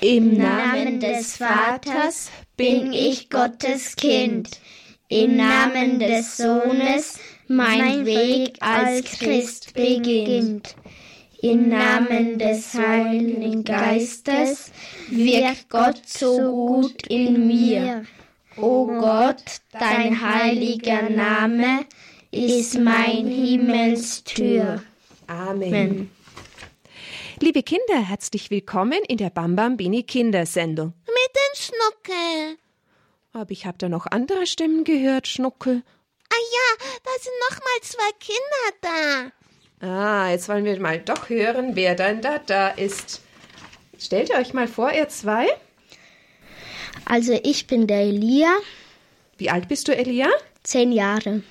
Im Namen des Vaters bin ich Gottes Kind. Im Namen des Sohnes mein Weg als Christ beginnt. Im Namen des Heiligen Geistes wirkt Gott so gut in mir. O Gott, dein heiliger Name ist mein Himmelstür. Amen. Liebe Kinder, herzlich willkommen in der Bambambini Kindersendung. Mit den Schnuckel. Aber ich habe da noch andere Stimmen gehört, Schnuckel. Ah ja, da sind noch mal zwei Kinder da. Ah, jetzt wollen wir mal doch hören, wer dann da da ist. Stellt ihr euch mal vor, ihr zwei. Also ich bin der Elia. Wie alt bist du, Elia? Zehn Jahre.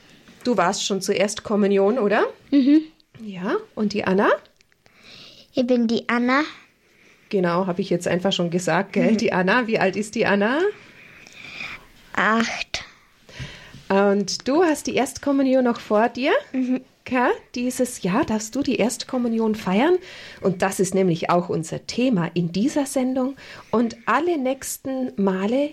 Du warst schon zur Erstkommunion, oder? Mhm. Ja, und die Anna? Ich bin die Anna. Genau, habe ich jetzt einfach schon gesagt, gell? Die Anna, wie alt ist die Anna? Acht. Und du hast die Erstkommunion noch vor dir? Mhm. Ja, dieses Jahr darfst du die Erstkommunion feiern. Und das ist nämlich auch unser Thema in dieser Sendung. Und alle nächsten Male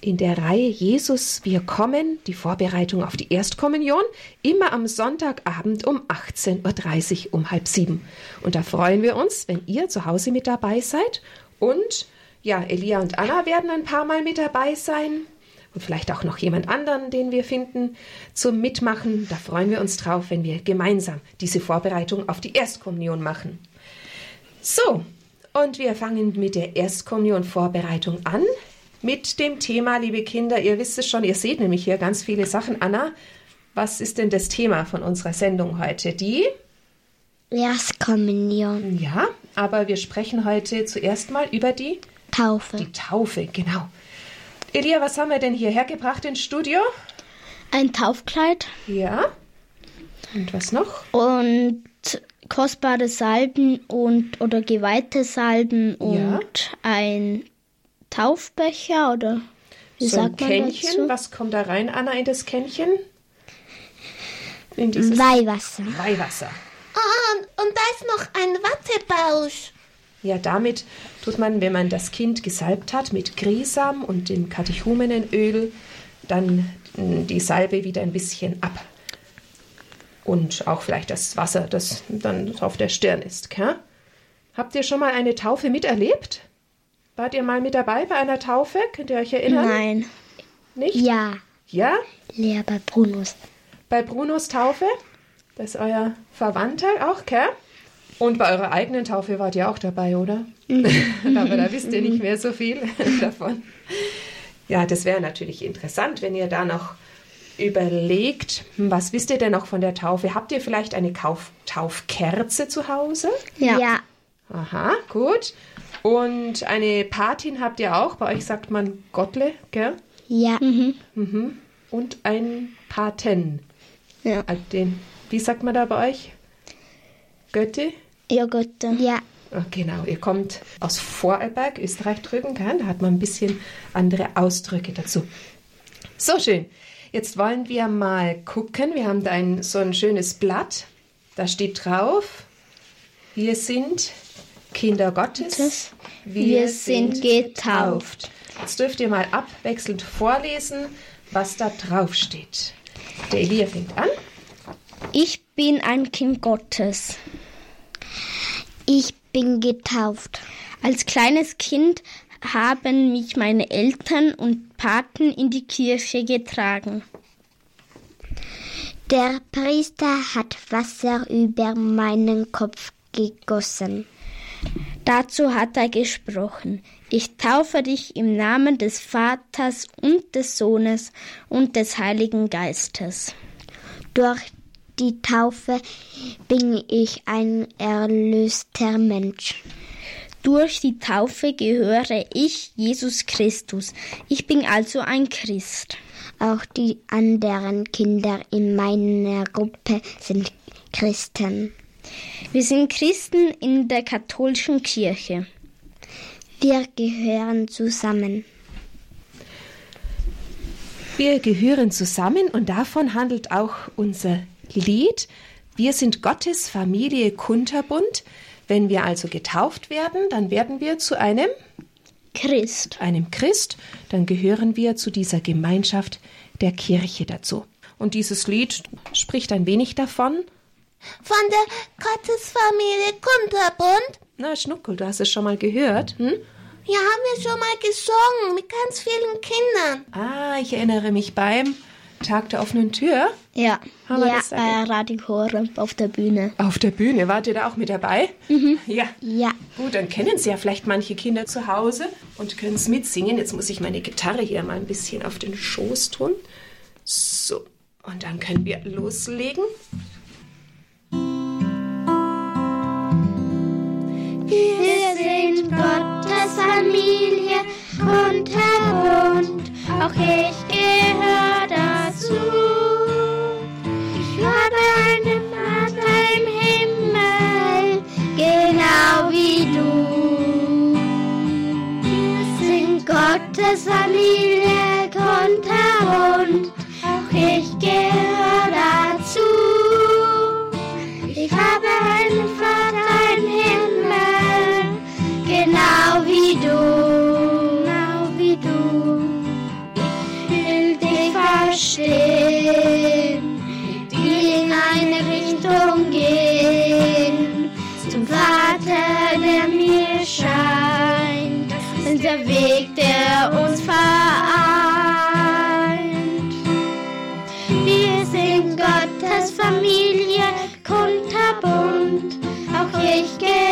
in der Reihe Jesus, wir kommen, die Vorbereitung auf die Erstkommunion, immer am Sonntagabend um 18.30 Uhr um halb sieben. Und da freuen wir uns, wenn ihr zu Hause mit dabei seid. Und ja, Elia und Anna werden ein paar Mal mit dabei sein. Und vielleicht auch noch jemand anderen, den wir finden, zum Mitmachen. Da freuen wir uns drauf, wenn wir gemeinsam diese Vorbereitung auf die Erstkommunion machen. So, und wir fangen mit der Erstkommunion-Vorbereitung an mit dem Thema, liebe Kinder, ihr wisst es schon, ihr seht nämlich hier ganz viele Sachen. Anna, was ist denn das Thema von unserer Sendung heute? Die Erstkommunion. Ja, aber wir sprechen heute zuerst mal über die Taufe. Die Taufe, genau. Elia, was haben wir denn hierher gebracht ins Studio? Ein Taufkleid. Ja. Und was noch? Und kostbare Salben und oder geweihte Salben und Ja. ein Taufbecher oder wie so ein sagt man Kännchen. dazu? Was kommt da rein, Anna, in das Kännchen? In dieses Weihwasser. Weihwasser. Ah, und, und da ist noch ein Wattebausch. Ja, damit tut man, wenn man das Kind gesalbt hat mit Grisam und dem Katechumenenöl, dann mm, die Salbe wieder ein bisschen ab. Und auch vielleicht das Wasser, das dann auf der Stirn ist. Gell? Habt ihr schon mal eine Taufe miterlebt? Wart ihr mal mit dabei bei einer Taufe? Könnt ihr euch erinnern? Nein. Nicht? Ja. Ja? Leer bei Brunos. Bei Brunos Taufe? Das ist euer Verwandter auch, gell? Und bei eurer eigenen Taufe wart ihr auch dabei, oder? Aber da wisst ihr nicht mehr so viel davon. Ja, das wäre natürlich interessant, wenn ihr da noch überlegt, hm, was wisst ihr denn noch von der Taufe? Habt ihr vielleicht eine Kauf Taufkerze zu Hause? Ja. Aha, gut. Und eine Patin habt ihr auch. Bei euch sagt man Gottle, gell? Ja. Und ein Paten. Ja. Also Den, wie sagt man da bei euch? Götte? Ja, Gott. Ja. Ah, Genau, ihr kommt aus Vorarlberg, Österreich drüben, gell? da hat man ein bisschen andere Ausdrücke dazu. So schön. Jetzt wollen wir mal gucken. Wir haben da ein, so ein schönes Blatt. Da steht drauf, wir sind Kinder Gottes. Wir sind getauft. Jetzt dürft ihr mal abwechselnd vorlesen, was da drauf steht. Der Elia fängt an. Ich bin ein Kind Gottes. Ich bin getauft. Als kleines Kind haben mich meine Eltern und Paten in die Kirche getragen. Der Priester hat Wasser über meinen Kopf gegossen. Dazu hat er gesprochen. Ich taufe dich im Namen des Vaters und des Sohnes und des Heiligen Geistes. Durch die Taufe bin ich ein erlöster Mensch. Durch die Taufe gehöre ich Jesus Christus. Ich bin also ein Christ. Auch die anderen Kinder in meiner Gruppe sind Christen. Wir sind Christen in der katholischen Kirche. Wir gehören zusammen. Wir gehören zusammen und davon handelt auch unser Lied. Wir sind Gottes Familie Kunterbund. Wenn wir also getauft werden, dann werden wir zu einem Christ. einem Christ, dann gehören wir zu dieser Gemeinschaft der Kirche dazu. Und dieses Lied spricht ein wenig davon. Von der Gottesfamilie Kunterbund? Na, Schnuckel, du hast es schon mal gehört. Hm? Ja, haben wir schon mal gesungen mit ganz vielen Kindern. Ah, ich erinnere mich beim Tag der offenen Tür. Ja, Haben wir ja das da bei Radio Horeb auf der Bühne. Auf der Bühne, wart ihr da auch mit dabei? Ja. Ja. Gut, dann kennen es ja vielleicht manche Kinder zu Hause und können es mitsingen. Jetzt muss ich meine Gitarre hier mal ein bisschen auf den Schoß tun. So, und dann können wir loslegen. Wir sind Gottes Familie kunterbunt, auch ich Sind Gottes Familie, kunterbunt, auch ich gehöre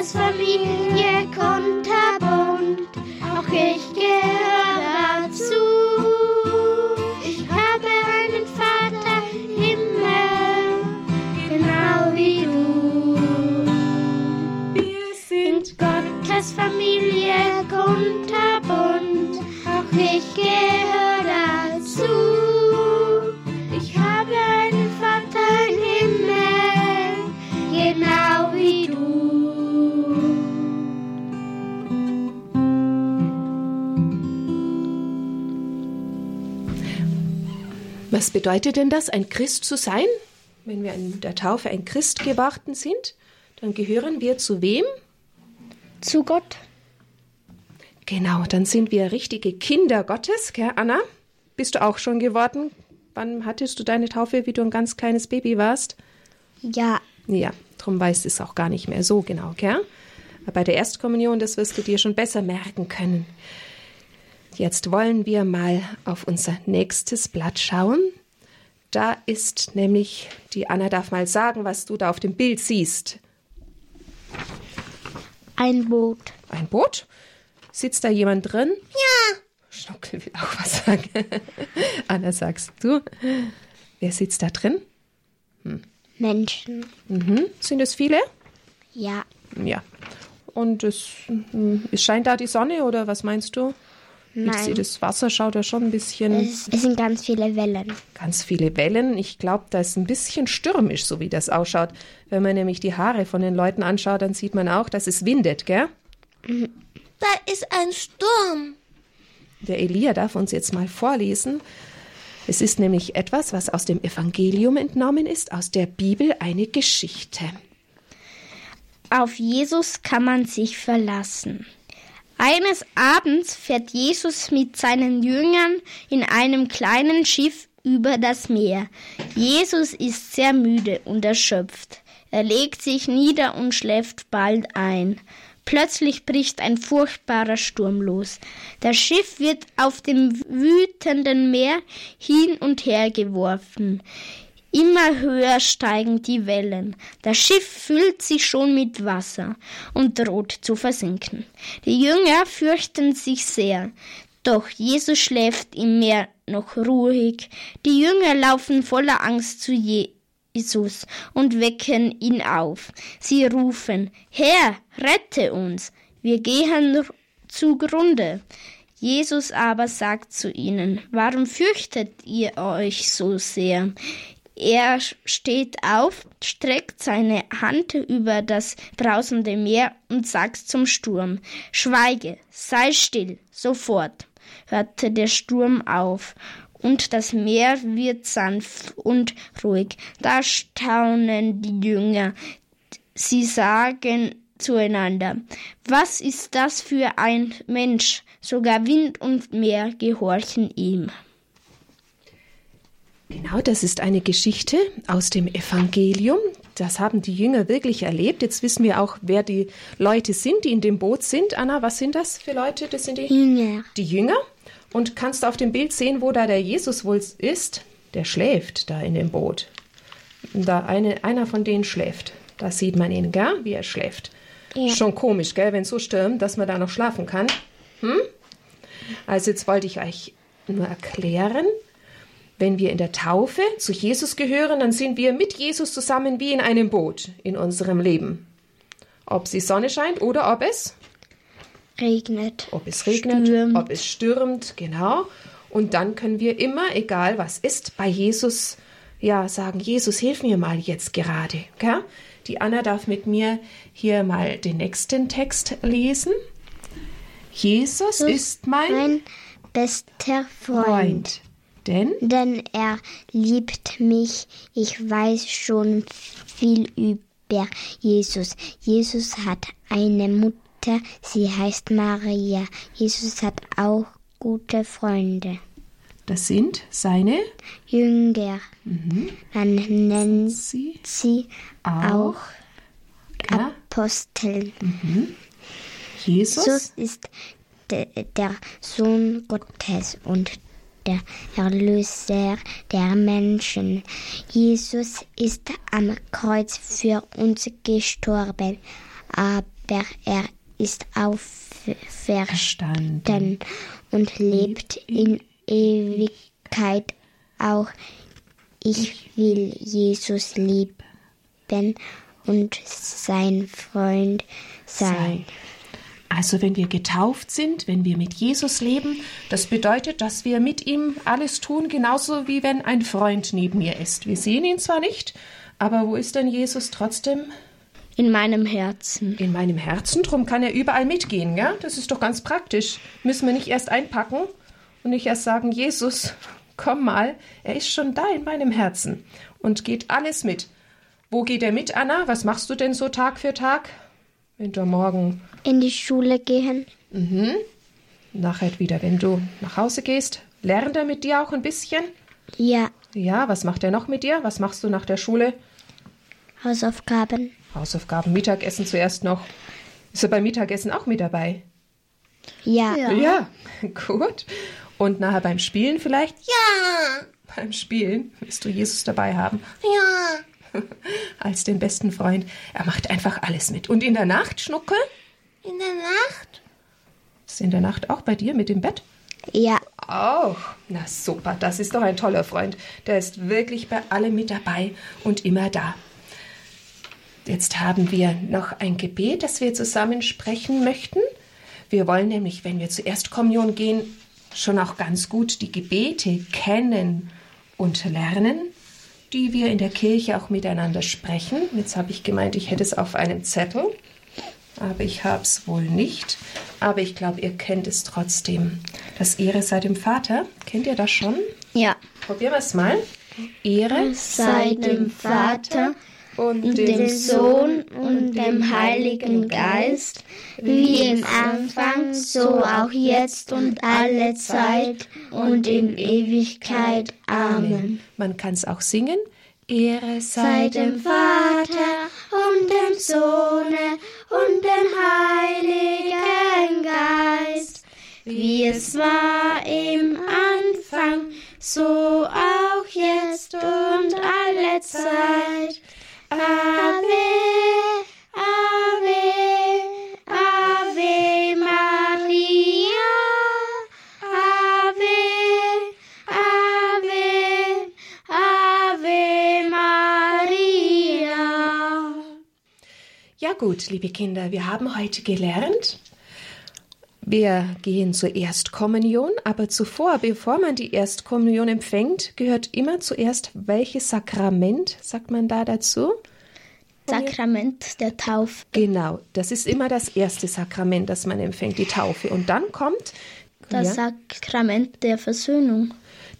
Gottes Familie kunterbunt, auch ich Was bedeutet denn das, ein Christ zu sein? Wenn wir in der Taufe ein Christ geworden sind, dann gehören wir zu wem? Zu Gott. Genau, dann sind wir richtige Kinder Gottes, gell, Anna? Bist du auch schon geworden? Wann hattest du deine Taufe, wie du ein ganz kleines Baby warst? Ja. Ja, darum weißt du es auch gar nicht mehr so genau, gell? Aber bei der Erstkommunion, das wirst du dir schon besser merken können. Jetzt wollen wir mal auf unser nächstes Blatt schauen. Da ist nämlich, die Anna darf mal sagen, was du da auf dem Bild siehst. Ein Boot. Ein Boot? Sitzt da jemand drin? Ja, Schnuckel will auch was sagen. Anna, sagst du? Wer sitzt da drin? Menschen. Mhm. Sind es viele? Ja. Ja. Und es, mm, es scheint da die Sonne oder was meinst du? Nein. sehe, das Wasser schaut ja schon ein bisschen, Es, es sind ganz viele Wellen. ganz viele Wellen. Ich glaube, da ist ein bisschen stürmisch, so wie das ausschaut. Wenn man nämlich die Haare von den Leuten anschaut, dann sieht man auch, dass es windet, gell? da ist ein Sturm. Der Elia darf uns jetzt mal vorlesen. Es ist nämlich etwas, was aus dem Evangelium entnommen ist, aus der Bibel eine Geschichte. Auf Jesus kann man sich verlassen. Eines Abends fährt Jesus mit seinen Jüngern in einem kleinen Schiff über das Meer. Jesus ist sehr müde und erschöpft. Er legt sich nieder und schläft bald ein. Plötzlich bricht ein furchtbarer Sturm los. Das Schiff wird auf dem wütenden Meer hin und her geworfen. Immer höher steigen die Wellen. Das Schiff füllt sich schon mit Wasser und droht zu versinken. Die Jünger fürchten sich sehr. Doch Jesus schläft im Meer noch ruhig. Die Jünger laufen voller Angst zu Jesus und wecken ihn auf. Sie rufen, Herr, rette uns, wir gehen zugrunde. Jesus aber sagt zu ihnen, warum fürchtet ihr euch so sehr? Er steht auf, streckt seine Hand über das brausende Meer und sagt zum Sturm, Schweige, sei still, sofort. Hörte der Sturm auf, und das Meer wird sanft und ruhig. Da staunen die Jünger. Sie sagen zueinander, was ist das für ein Mensch? Sogar Wind und Meer gehorchen ihm. Genau, das ist eine Geschichte aus dem Evangelium. Das haben die Jünger wirklich erlebt. Jetzt wissen wir auch, wer die Leute sind, die in dem Boot sind. Anna, was sind das für Leute? Das sind die Jünger. Die Jünger. Und kannst du auf dem Bild sehen, wo da der Jesus wohl ist? Der schläft da in dem Boot. Da eine, einer von denen schläft. Da sieht man ihn, gell? wie er schläft. Ja. Schon komisch, gell, wenn es so stürmt, dass man da noch schlafen kann. Hm? Also jetzt wollte ich euch nur erklären, wenn wir in der Taufe zu Jesus gehören, dann sind wir mit Jesus zusammen wie in einem Boot in unserem Leben. Ob die Sonne scheint oder ob es regnet. Ob es regnet, stürmt. ob es stürmt, genau. Und dann können wir immer, egal was ist, bei Jesus ja sagen, Jesus, hilf mir mal jetzt gerade. Gell? Die Anna darf mit mir hier mal den nächsten Text lesen. Jesus ist mein, mein bester Freund. Freund. Denn? Denn er liebt mich. Ich weiß schon viel über Jesus. Jesus hat eine Mutter, sie heißt Maria. Jesus hat auch gute Freunde. Das sind seine Jünger. Mhm. Man nennt sie, sie auch, ja. Apostel. Mhm. Jesus? Jesus ist de, der Sohn Gottes und der Erlöser der Menschen. Jesus ist am Kreuz für uns gestorben, aber er ist auferstanden und lebt in Ewigkeit auch. Ich will Jesus lieben und sein Freund sein. Also wenn wir getauft sind, wenn wir mit Jesus leben, das bedeutet, dass wir mit ihm alles tun, genauso wie wenn ein Freund neben mir ist. Wir sehen ihn zwar nicht, aber wo ist denn Jesus trotzdem? In meinem Herzen. In meinem Herzen, drum kann er überall mitgehen, ja? Das ist doch ganz praktisch. Müssen wir nicht erst einpacken und nicht erst sagen, Jesus, komm mal, er ist schon da in meinem Herzen und geht alles mit. Wo geht er mit, Anna? Was machst du denn so Tag für Tag? Wenn du morgen in die Schule gehen. Mhm. Nachher wieder, wenn du nach Hause gehst, lernt er mit dir auch ein bisschen? Ja. Ja, was macht er noch mit dir? Was machst du nach der Schule? Hausaufgaben. Hausaufgaben, Mittagessen zuerst noch. Ist er beim Mittagessen auch mit dabei? Ja. Ja, ja. gut. Und nachher beim Spielen vielleicht? Ja. Beim Spielen wirst du Jesus dabei haben? Ja. Als den besten Freund. Er macht einfach alles mit. Und in der Nacht, Schnuckel? In der Nacht? Ist in der Nacht auch bei dir mit dem Bett? Ja. Auch. Na super, das ist doch ein toller Freund. Der ist wirklich bei allem mit dabei und immer da. Jetzt haben wir noch ein Gebet, das wir zusammen sprechen möchten. Wir wollen nämlich, wenn wir zur Erstkommunion gehen, schon auch ganz gut die Gebete kennen und lernen, die wir in der Kirche auch miteinander sprechen. Jetzt habe ich gemeint, ich hätte es auf einem Zettel aber ich habe es wohl nicht. Aber ich glaube, ihr kennt es trotzdem. Das Ehre sei dem Vater. Kennt ihr das schon? Ja. Probieren wir es mal. Ehre sei dem Vater und dem Sohn und dem Heiligen Geist, wie im Anfang, so auch jetzt und alle Zeit und in Ewigkeit. Amen. Man kann es auch singen. Ehre sei dem Vater und dem Sohne und dem Heiligen Geist, wie es war im Anfang, so auch jetzt und alle seid. Gut, liebe Kinder, wir haben heute gelernt, wir gehen zur Erstkommunion, aber zuvor, bevor man die Erstkommunion empfängt, gehört immer zuerst welches Sakrament, sagt man da dazu? Sakrament der Taufe. Genau, das ist immer das erste Sakrament, das man empfängt, die Taufe. Und dann kommt Das ja, Sakrament der Versöhnung.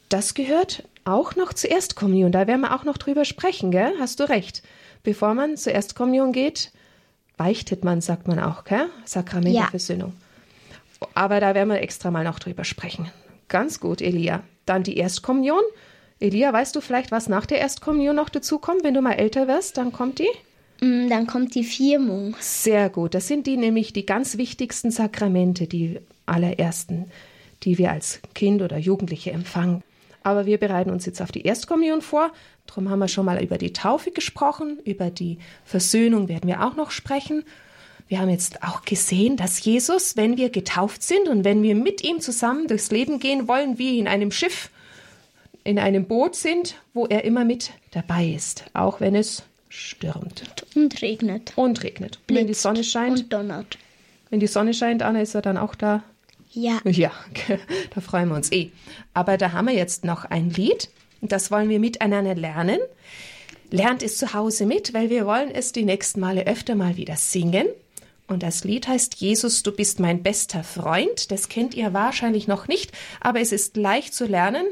das gehört auch noch zur Erstkommunion. Da werden wir auch noch drüber sprechen, gell? Hast du recht. Bevor man zur Erstkommunion geht, beichtet man, sagt man auch, gell? Sakrament Ja. der Versöhnung. Aber da werden wir extra mal noch drüber sprechen. Ganz gut, Elia. Dann die Erstkommunion. Elia, weißt du vielleicht, was nach der Erstkommunion noch dazukommt? Wenn du mal älter wirst, dann kommt die? Mm, Dann kommt die Firmung. Sehr gut. Das sind die nämlich die ganz wichtigsten Sakramente, die allerersten, die wir als Kind oder Jugendliche empfangen. Aber wir bereiten uns jetzt auf die Erstkommunion vor. Darum haben wir schon mal über die Taufe gesprochen, über die Versöhnung werden wir auch noch sprechen. Wir haben jetzt auch gesehen, dass Jesus, wenn wir getauft sind und wenn wir mit ihm zusammen durchs Leben gehen wollen, wie in einem Schiff, in einem Boot sind, wo er immer mit dabei ist, auch wenn es stürmt Und regnet. und regnet. Und wenn die Sonne scheint, Und donnert. wenn die Sonne scheint, Anna, ist er dann auch da? Ja. Ja, da freuen wir uns eh. Aber da haben wir jetzt noch ein Lied und das wollen wir miteinander lernen. Lernt es zu Hause mit, weil wir wollen es die nächsten Male öfter mal wieder singen. Und das Lied heißt Jesus, du bist mein bester Freund. Das kennt ihr wahrscheinlich noch nicht, aber es ist leicht zu lernen.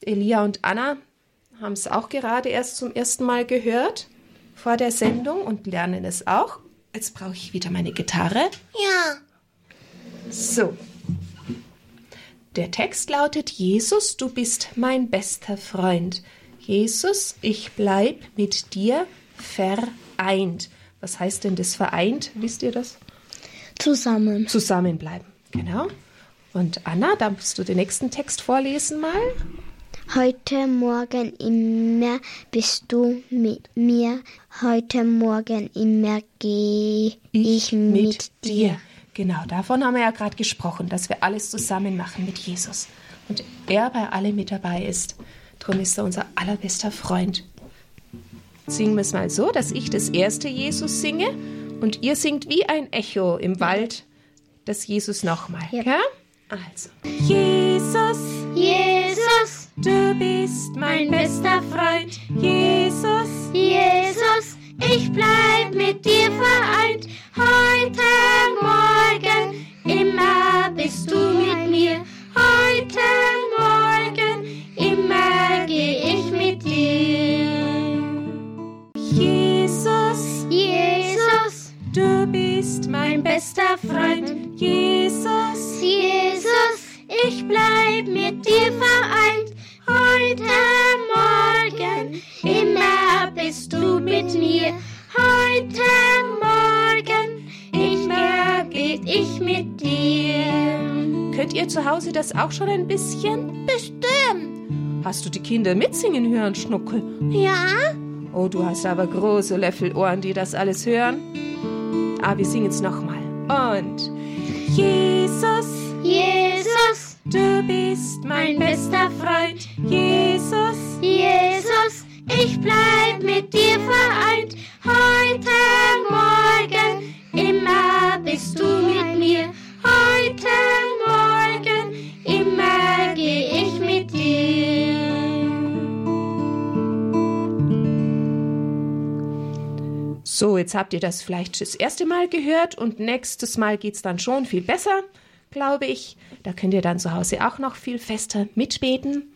Elia und Anna haben es auch gerade erst zum ersten Mal gehört vor der Sendung und lernen es auch. Jetzt brauche ich wieder meine Gitarre. Ja. So. Der Text lautet, Jesus, du bist mein bester Freund. Jesus, ich bleib mit dir vereint. Was heißt denn das vereint? Wisst ihr das? Zusammen. Zusammenbleiben. Genau. Und Anna, darfst du den nächsten Text vorlesen mal? Heute Morgen immer bist du mit mir. Heute Morgen immer gehe ich, mit dir. Genau, davon haben wir ja gerade gesprochen, dass wir alles zusammen machen mit Jesus. Und er bei allem mit dabei ist. Darum ist er unser allerbester Freund. Singen wir es mal so, dass ich das erste Jesus singe und ihr singt wie ein Echo im Wald das Jesus nochmal. Ja. Ja. Also. Jesus, Jesus, du bist mein bester Freund. Jesus, Jesus, ich bleib mit dir vereint. Heute Morgen, immer bist du mit mir. Heute Morgen, immer geh ich mit dir. Jesus, Jesus, du bist mein bester Freund. Jesus, Jesus, ich bleib mit dir vereint. Heute Morgen, immer bist du mit mir. Heute Morgen, immer geht ich mit dir. Könnt ihr zu Hause das auch schon ein bisschen? Bestimmt. Hast du die Kinder mitsingen hören, Schnuckel? Ja. Oh, du hast aber große Löffelohren, die das alles hören. Ah, wir singen es nochmal. Und Jesus, Jesus, du bist mein bester Freund. Jesus, Jesus, ich bleib mit dir vereint. Heute Morgen, immer bist du mit mir. Heute Morgen, immer geh ich mit dir. So, jetzt habt ihr das vielleicht das erste Mal gehört und nächstes Mal geht's dann schon viel besser, glaube ich. Da könnt ihr dann zu Hause auch noch viel fester mitbeten.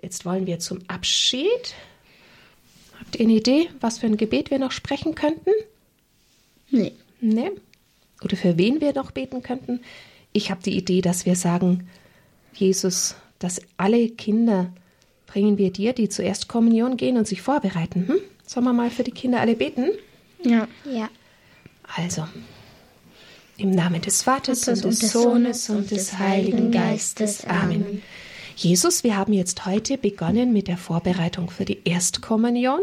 Jetzt wollen wir zum Abschied. Habt ihr eine Idee, was für ein Gebet wir noch sprechen könnten? Nee. Ne? Oder für wen wir noch beten könnten? Ich habe die Idee, dass wir sagen, Jesus, dass alle Kinder bringen wir dir, die zur Erstkommunion gehen und sich vorbereiten. Hm? Sollen wir mal für die Kinder alle beten? Ja. Ja. Also, im Namen des Vaters Vaters und des Sohnes und des Heiligen Geistes. Amen. Jesus, wir haben jetzt heute begonnen mit der Vorbereitung für die Erstkommunion.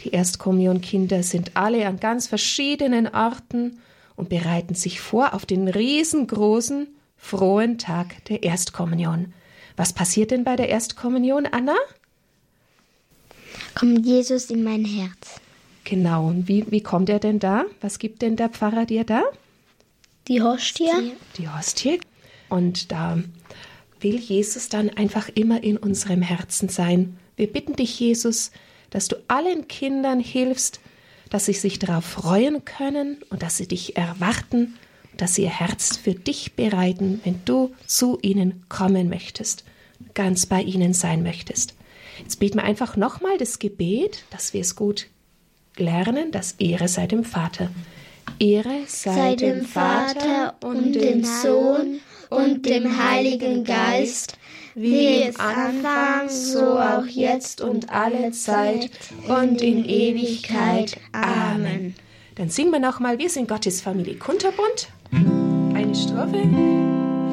Die Erstkommunionkinder sind alle an ganz verschiedenen Orten und bereiten sich vor auf den riesengroßen, frohen Tag der Erstkommunion. Was passiert denn bei der Erstkommunion, Anna? Kommt Jesus in mein Herz. Genau, und wie, wie kommt er denn da? Was gibt denn der Pfarrer dir da? Die Hostie? Die Hostie. Und da will Jesus dann einfach immer in unserem Herzen sein. Wir bitten dich, Jesus, dass du allen Kindern hilfst, dass sie sich darauf freuen können und dass sie dich erwarten dass sie ihr Herz für dich bereiten, wenn du zu ihnen kommen möchtest, ganz bei ihnen sein möchtest. Jetzt beten wir einfach nochmal das Gebet, dass wir es gut lernen, das Ehre sei dem Vater. Ehre sei, sei dem Vater und dem Sohn und dem Heiligen Geist, wie es anfangs, so auch jetzt und alle Zeit und in Ewigkeit. Amen. Dann singen wir nochmal, wir sind Gottes Familie Kunterbunt. Eine Strophe.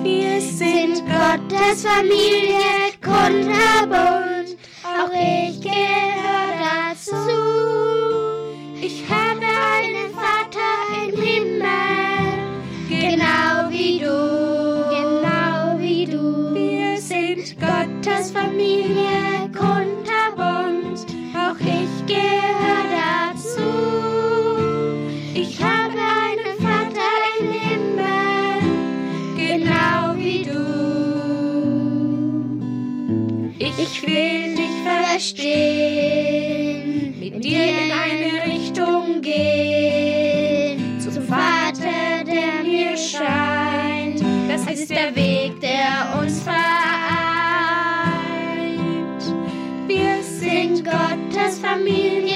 Wir sind Gottes Familie Kunterbunt, auch ich gehöre dazu. Gottes Familie kunterbunt, auch ich gehöre dazu. Ich habe einen Vater im Himmel, genau wie du. Ich will dich verstehen, mit dir in eine Richtung gehen, Gottes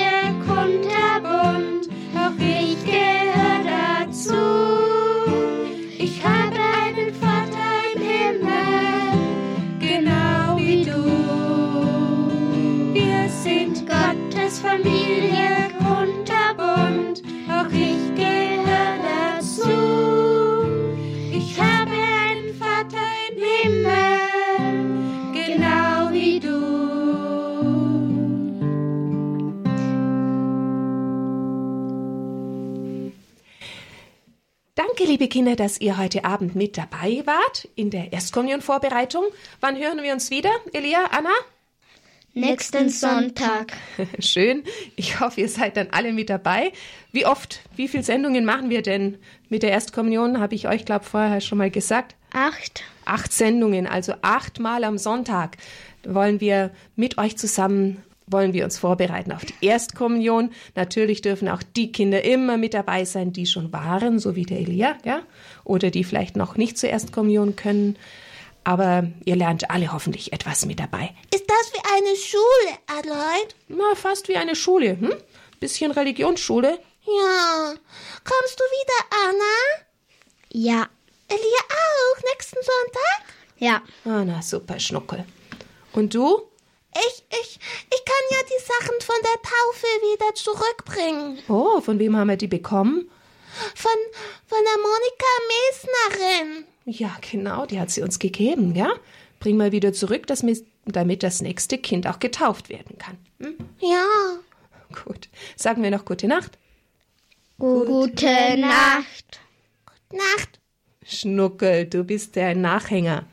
liebe Kinder, dass ihr heute Abend mit dabei wart in der Erstkommunionvorbereitung. Wann hören wir uns wieder, Elia, Anna? Nächsten Sonntag. Schön. Ich hoffe, ihr seid dann alle mit dabei. Wie oft, wie viele Sendungen machen wir denn mit der Erstkommunion? Habe ich euch, glaube vorher schon mal gesagt. Acht. Acht Sendungen, also achtmal am Sonntag wollen wir mit euch zusammen wollen wir uns vorbereiten auf die Erstkommunion. Natürlich dürfen auch die Kinder immer mit dabei sein, die schon waren, so wie der Elia, ja, oder die vielleicht noch nicht zur Erstkommunion können. Aber ihr lernt alle hoffentlich etwas mit dabei. Ist das wie eine Schule, Adelheid? Na, fast wie eine Schule, hm? Bisschen Religionsschule. Ja. Kommst du wieder, Anna? Ja, Elia auch, nächsten Sonntag? Ja. Ah, na, super, Schnuckel. Und du? Ich, ich, ich kann ja die Sachen von der Taufe wieder zurückbringen. Oh, von wem haben wir die bekommen? Von, von der Monika Mesnerin. Ja, genau, die hat sie uns gegeben, ja? Bring mal wieder zurück, dass damit das nächste Kind auch getauft werden kann. Hm? Ja. Gut. Sagen wir noch gute Nacht. Gute Nacht. Nacht. Schnuckel, du bist der Nachhänger.